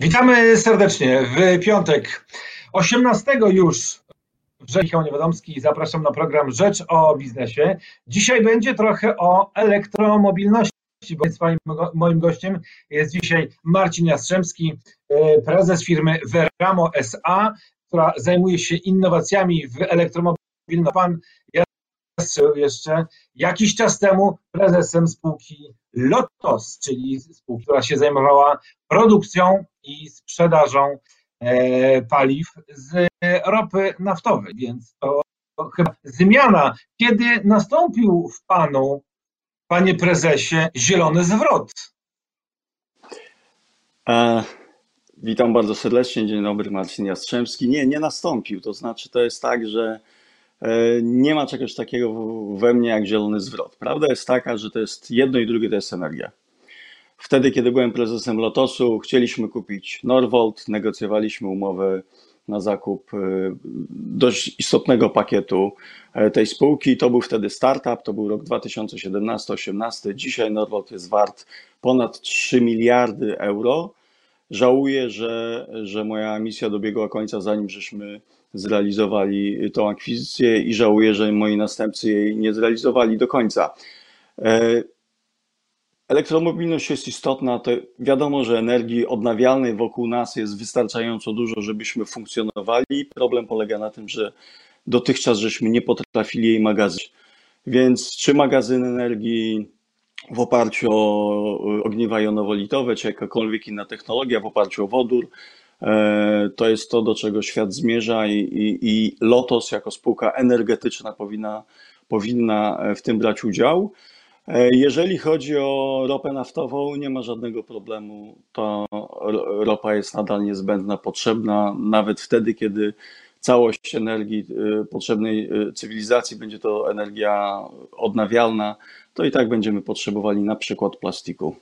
Witamy serdecznie w piątek 18 już Rzecz Michał Niewiadomski, zapraszam na program Rzecz o biznesie. Dzisiaj będzie trochę o elektromobilności, bo moim gościem jest dzisiaj Marcin Jastrzębski, e, prezes firmy Veramo SA, która zajmuje się innowacjami w elektromobilności. Pan Jastrzeł jeszcze jakiś czas temu prezesem spółki Lotos, czyli spółki, która się zajmowała produkcją i sprzedażą e, paliw z ropy naftowej, więc to chyba zmiana. Kiedy nastąpił w Panu, Panie Prezesie, zielony zwrot? E, witam bardzo serdecznie, dzień dobry, Marcin Jastrzębski. Nie, nie nastąpił, to znaczy to jest tak, że e, nie ma czegoś takiego we mnie jak zielony zwrot. Prawda jest taka, że to jest jedno i drugie to jest energia. Wtedy, kiedy byłem prezesem Lotosu, chcieliśmy kupić Norvolt, negocjowaliśmy umowę na zakup e, dość istotnego pakietu e, tej spółki. To był wtedy startup, to był rok 2017-18. Dzisiaj Norvolt jest wart ponad 3 miliardy euro. Żałuję, że, że moja misja dobiegła końca, zanim żeśmy zrealizowali tą akwizycję i żałuję, że moi następcy jej nie zrealizowali do końca. E, Elektromobilność jest istotna. To wiadomo, że energii odnawialnej wokół nas jest wystarczająco dużo, żebyśmy funkcjonowali. Problem polega na tym, że dotychczas żeśmy nie potrafili jej magazynować. Więc czy magazyn energii w oparciu o ogniwa jonowolitowe, czy jakakolwiek inna technologia w oparciu o wodór, e, to jest to, do czego świat zmierza i, i, i Lotos jako spółka energetyczna powinna, powinna w tym brać udział. E, jeżeli chodzi o ropę naftową, nie ma żadnego problemu. To ropa jest nadal niezbędna, potrzebna, nawet wtedy, kiedy całość energii e, potrzebnej e, cywilizacji będzie to energia odnawialna, to i tak będziemy potrzebowali na przykład plastiku.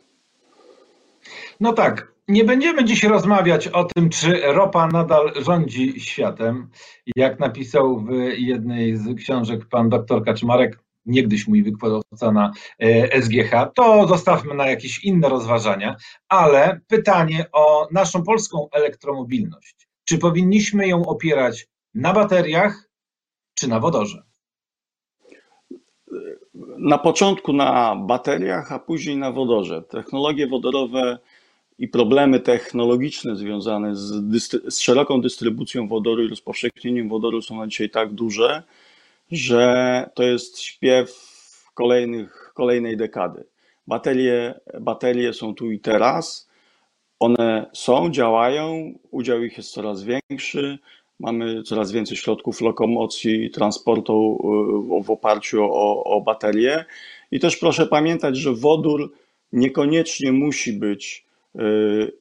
No tak, nie będziemy dziś rozmawiać o tym, czy ropa nadal rządzi światem. Jak napisał w jednej z książek pan doktor Kaczmarek, niegdyś mój wykładowca na e, SGH, to zostawmy na jakieś inne rozważania, ale pytanie o naszą polską elektromobilność. Czy powinniśmy ją opierać na bateriach czy na wodorze? Na początku na bateriach, a później na wodorze. Technologie wodorowe i problemy technologiczne związane z, z szeroką dystrybucją wodoru i rozpowszechnieniem wodoru są na dzisiaj tak duże, że to jest śpiew kolejnych, kolejnej dekady. Baterie, baterie są tu i teraz, one są, działają, udział ich jest coraz większy, mamy coraz więcej środków lokomocji, transportu y, w oparciu o, o baterie. I też proszę pamiętać, że wodór niekoniecznie musi być y,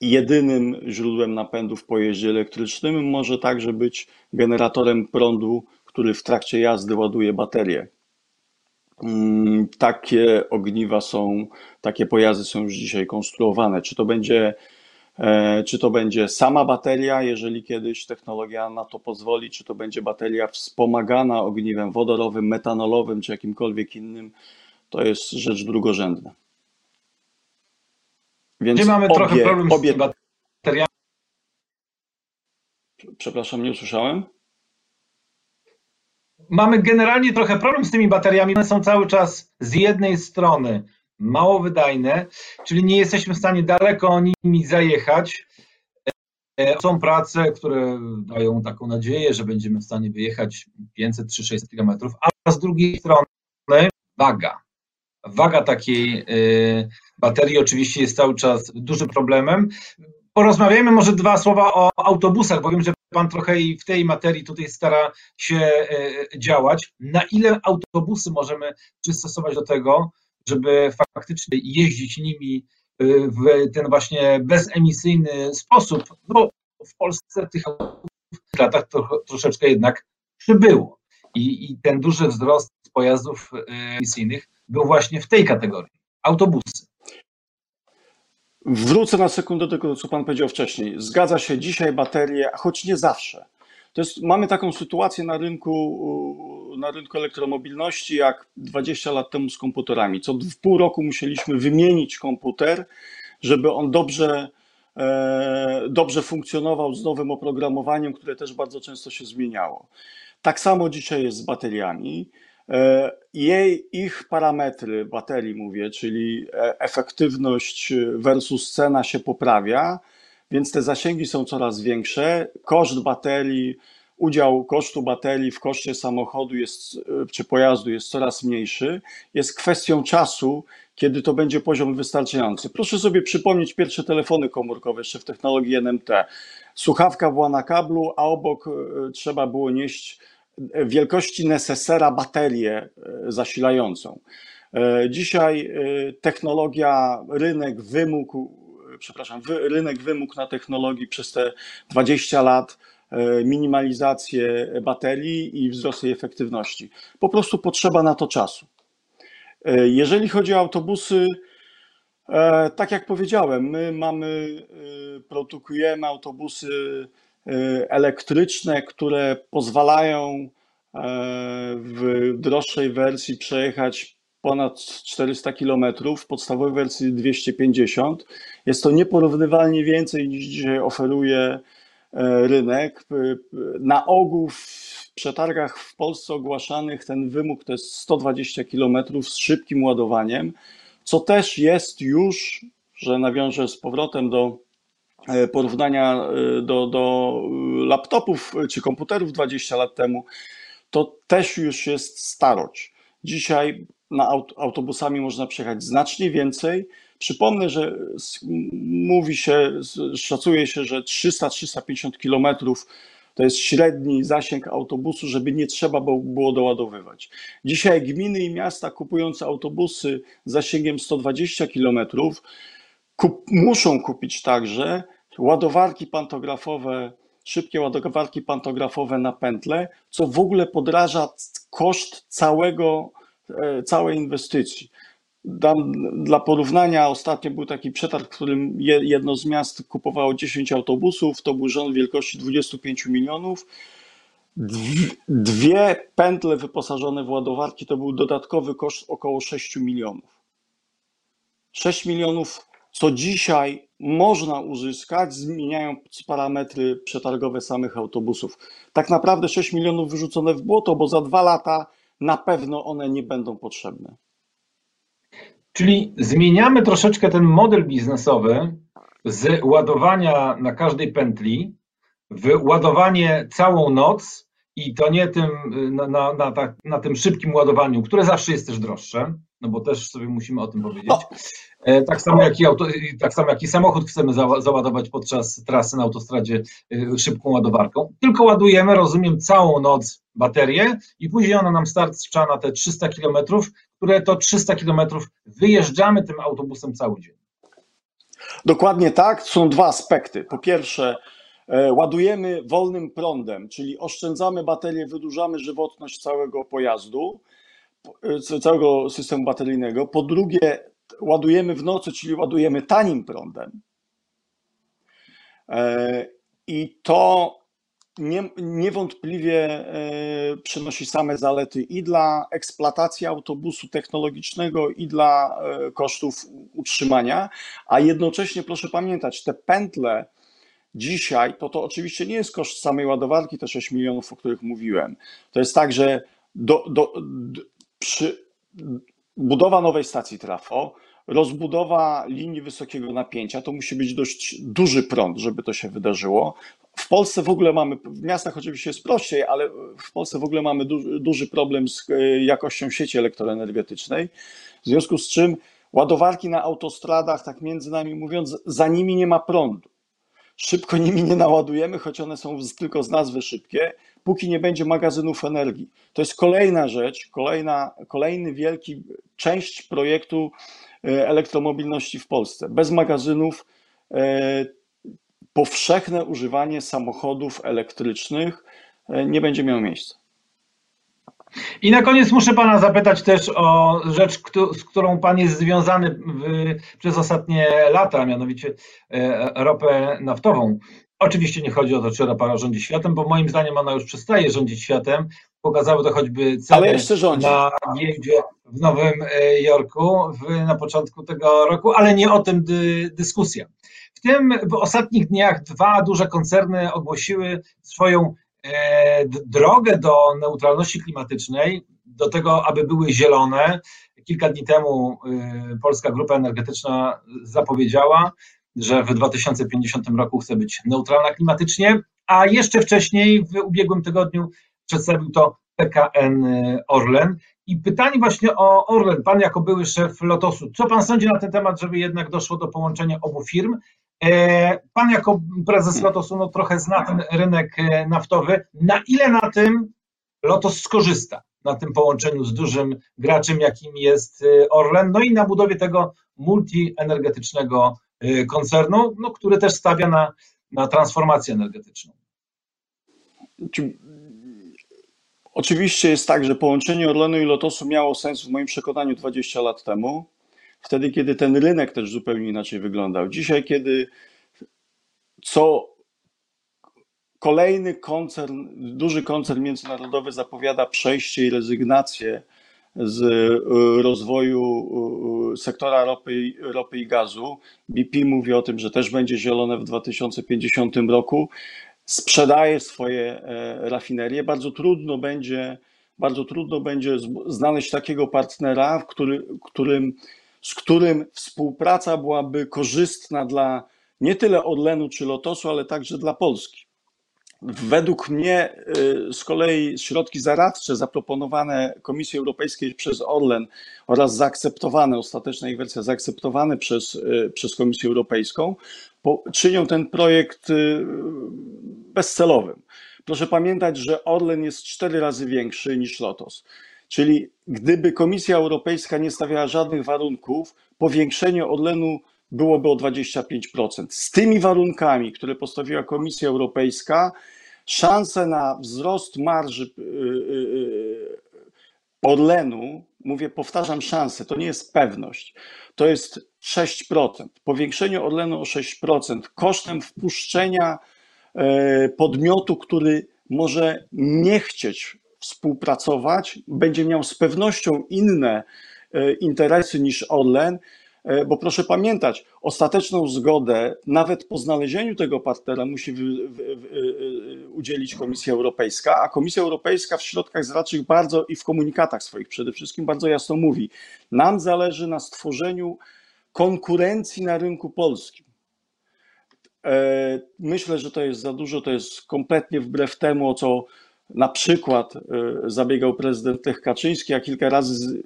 jedynym źródłem napędu w pojeździe elektrycznym, może także być generatorem prądu który w trakcie jazdy ładuje baterię. Mm, takie ogniwa są, takie pojazdy są już dzisiaj konstruowane. Czy to będzie, e, czy to będzie sama bateria, jeżeli kiedyś technologia na to pozwoli, czy to będzie bateria wspomagana ogniwem wodorowym, metanolowym, czy jakimkolwiek innym, to jest rzecz drugorzędna. Więc Gdzie mamy obie, trochę problem obie... z bateriami? Przepraszam, nie usłyszałem mamy generalnie trochę problem z tymi bateriami. One są cały czas z jednej strony mało wydajne, czyli nie jesteśmy w stanie daleko nimi zajechać. E, są prace, które dają taką nadzieję, że będziemy w stanie wyjechać 500 czy 600 km, a z drugiej strony waga. Waga takiej e, baterii oczywiście jest cały czas dużym problemem. Porozmawiajmy może dwa słowa o autobusach, bo wiem, że Pan trochę i w tej materii tutaj stara się e, działać. Na ile autobusy możemy przystosować do tego, żeby faktycznie jeździć nimi e, w ten właśnie bezemisyjny sposób? No bo w Polsce tych latach to, troszeczkę jednak przybyło. I, I ten duży wzrost pojazdów e, emisyjnych był właśnie w tej kategorii autobusy. Wrócę na sekundę do tego, co Pan powiedział wcześniej. Zgadza się, dzisiaj baterie, choć nie zawsze. To jest, mamy taką sytuację na rynku, na rynku elektromobilności, jak 20 lat temu z komputerami. Co w pół roku musieliśmy wymienić komputer, żeby on dobrze e, dobrze funkcjonował z nowym oprogramowaniem, które też bardzo często się zmieniało. Tak samo dzisiaj jest z bateriami. E, jej, ich parametry baterii, mówię, czyli efektywność versus cena się poprawia, więc te zasięgi są coraz większe. Koszt baterii, udział kosztu baterii w koszcie samochodu jest, czy pojazdu jest coraz mniejszy. Jest kwestią czasu, kiedy to będzie poziom wystarczający. Proszę sobie przypomnieć pierwsze telefony komórkowe jeszcze w technologii NMT. Słuchawka była na kablu, a obok e, trzeba było nieść e, wielkości necessera baterię e, zasilającą. Dzisiaj technologia, rynek wymógł, przepraszam, rynek wymógł na technologii przez te 20 lat minimalizację baterii i wzrost jej efektywności. Po prostu potrzeba na to czasu. E, jeżeli chodzi o autobusy, e, tak jak powiedziałem, my mamy, e, produkujemy autobusy elektryczne, które pozwalają w droższej wersji przejechać ponad 400 km, w podstawowej wersji 250. Jest to nieporównywalnie więcej niż dzisiaj oferuje rynek. Na ogół przetargach w Polsce ogłaszanych ten wymóg to jest 120 km z szybkim ładowaniem, co też jest już, że nawiążę z powrotem do e, porównania e, do, do laptopów czy komputerów 20 lat temu, to też już jest starość. Dzisiaj na autobusami można przejechać znacznie więcej. Przypomnę, że mówi się, szacuje się, że 300-350 kilometrów to jest średni zasięg autobusu, żeby nie trzeba było doładowywać. Dzisiaj gminy i miasta kupujące autobusy z zasięgiem 120 km kup, muszą kupić także ładowarki pantografowe, szybkie ładowarki pantografowe na pętle, co w ogóle podraża koszt całego, e, całej inwestycji. Dam, dla porównania, ostatnio był taki przetarg, w którym jedno z miast kupowało 10 autobusów, to był rząd wielkości 25 milionów. Dwie pętle wyposażone w ładowarki to był dodatkowy koszt około 6 milionów. 6 milionów, co dzisiaj można uzyskać, zmieniając parametry przetargowe samych autobusów. Tak naprawdę 6 milionów wyrzucone w błoto, bo za dwa lata na pewno one nie będą potrzebne. Czyli zmieniamy troszeczkę ten model biznesowy z ładowania na każdej pętli w ładowanie całą noc i to nie tym, na, na, na, na tym szybkim ładowaniu, które zawsze jest też droższe, no bo też sobie musimy o tym powiedzieć. E, tak samo jak i, auto, tak samo jak i samochód chcemy załadować podczas trasy na autostradzie e, szybką ładowarką. Tylko ładujemy, rozumiem, całą noc baterię i później ona nam starcza na te 300 kilometrów, które to 300 kilometrów wyjeżdżamy tym autobusem cały dzień. Dokładnie tak. Są dwa aspekty. Po pierwsze, e, ładujemy wolnym prądem, czyli oszczędzamy baterię, wydłużamy żywotność całego pojazdu, całego systemu bateryjnego. Po drugie, ładujemy w nocy, czyli ładujemy tanim prądem. E, I to nie, niewątpliwie e, przynosi same zalety i dla eksploatacji autobusu technologicznego, i dla e, kosztów utrzymania, a jednocześnie proszę pamiętać, te pętle dzisiaj, to to oczywiście nie jest koszt samej ładowarki, te 6 milionów, o których mówiłem. To jest tak, że do, do przy budowa nowej stacji trafo, rozbudowa linii wysokiego napięcia, to musi być dość duży prąd, żeby to się wydarzyło. W Polsce w ogóle mamy, w miastach oczywiście jest prościej, ale w Polsce w ogóle mamy duży, problem z e, jakością sieci elektroenergetycznej, w związku z czym ładowarki na autostradach, tak między nami mówiąc, za nimi nie ma prądu. Szybko nimi nie naładujemy, choć one są tylko z nazwy szybkie, póki nie będzie magazynów energii. To jest kolejna rzecz, kolejna, kolejny wielki część projektu e, elektromobilności w Polsce. Bez magazynów e, powszechne używanie samochodów elektrycznych e, nie będzie miało miejsca. I na koniec muszę Pana zapytać też o rzecz, z którą Pan jest związany w, przez ostatnie lata, mianowicie ropę naftową. Oczywiście nie chodzi o to, czy ropa rządzi światem, bo moim zdaniem ona już przestaje rządzić światem. Pokazały to choćby ceny na giełdzie w Nowym e, Jorku w, na początku tego roku, ale nie o tym dy, dyskusja. W W tym w ostatnich dniach dwa duże koncerny ogłosiły swoją e, drogę do neutralności klimatycznej, do tego, aby były zielone. Kilka dni temu e, Polska Grupa Energetyczna zapowiedziała, że w 2050 roku chce być neutralna klimatycznie, a jeszcze wcześniej, w ubiegłym tygodniu, przedstawił to PKN Orlen. I pytanie właśnie o Orlen. Pan jako były szef Lotosu, co pan sądzi na ten temat, żeby jednak doszło do połączenia obu firm? E, pan jako prezes Lotosu no, trochę zna ten rynek e, naftowy. Na ile na tym Lotos skorzysta? Na tym połączeniu z dużym graczem, jakim jest e, Orlen, no i na budowie tego multienergetycznego koncernu, no, który też stawia na, na transformację energetyczną. Oczywiście jest tak, że połączenie Orlenu i Lotosu miało sens w moim przekonaniu 20 lat temu, wtedy kiedy ten rynek też zupełnie inaczej wyglądał. Dzisiaj, kiedy co kolejny koncern, duży koncern międzynarodowy zapowiada przejście i rezygnację z e, rozwoju e, sektora ropy, ropy i gazu. BP mówi o tym, że też będzie zielone w 2050 roku sprzedaje swoje e, rafinerie, bardzo trudno będzie, bardzo trudno będzie znaleźć takiego partnera, który, którym, z którym współpraca byłaby korzystna dla nie tyle Orlenu czy Lotosu, ale także dla Polski. Według mnie y, z kolei środki zaradcze zaproponowane Komisji Europejskiej przez Orlen oraz zaakceptowane, ostateczna ich wersja zaakceptowane przez, y, przez Komisję Europejską, czynią ten projekt y, bezcelowym. Proszę pamiętać, że Orlen jest cztery razy większy niż Lotos. Czyli gdyby Komisja Europejska nie stawiała żadnych warunków, powiększenie Orlenu byłoby o 25%. Z tymi warunkami, które postawiła Komisja Europejska, szanse na wzrost marży y, y, y, Orlenu, mówię, powtarzam, szanse, to nie jest pewność, to jest 6%. Powiększenie Orlenu o 6% kosztem wpuszczenia e, podmiotu, który może nie chcieć współpracować, będzie miał z pewnością inne e, interesy niż Orlen, bo proszę pamiętać, ostateczną zgodę, nawet po znalezieniu tego partnera, musi w, w, udzielić Komisja Europejska, a Komisja Europejska w środkach zaradczych bardzo i w komunikatach swoich przede wszystkim bardzo jasno mówi: Nam zależy na stworzeniu konkurencji na rynku polskim. E, myślę, że to jest za dużo, to jest kompletnie wbrew temu, o co na przykład e, zabiegał prezydent Lech Kaczyński, a kilka razy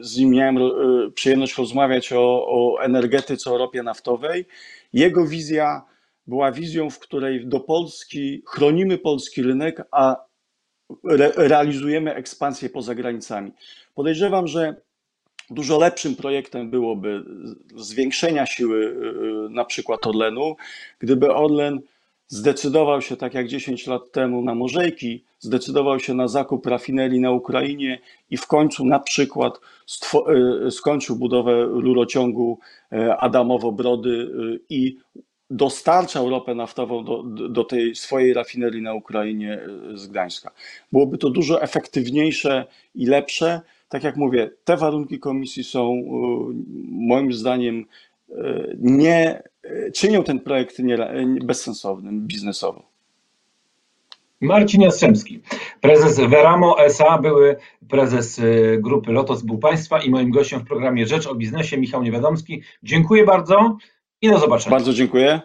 z, nim miałem e, przyjemność rozmawiać o, o energetyce, o ropie naftowej. Jego wizja była wizją, w której do Polski chronimy polski rynek, a re, realizujemy ekspansję poza granicami. Podejrzewam, że dużo lepszym projektem byłoby zwiększenia siły e, na przykład Orlenu, gdyby Orlen zdecydował się, tak jak 10 lat temu, na Morzejki, zdecydował się na zakup rafinerii na Ukrainie i w końcu na przykład e, skończył budowę rurociągu e, Adamowo-Brody e, i dostarczał ropę naftową do, do tej swojej rafinerii na Ukrainie z Gdańska. Byłoby to dużo efektywniejsze i lepsze. Tak jak mówię, te warunki komisji są moim zdaniem nie czynią ten projekt bezsensownym biznesowo. Marcin Jastrzębski, prezes Veramo SA, były prezes y, grupy Lotos był Państwa i moim gościem w programie Rzecz o Biznesie Michał Niewiadomski. Dziękuję bardzo i do zobaczenia. Bardzo dziękuję.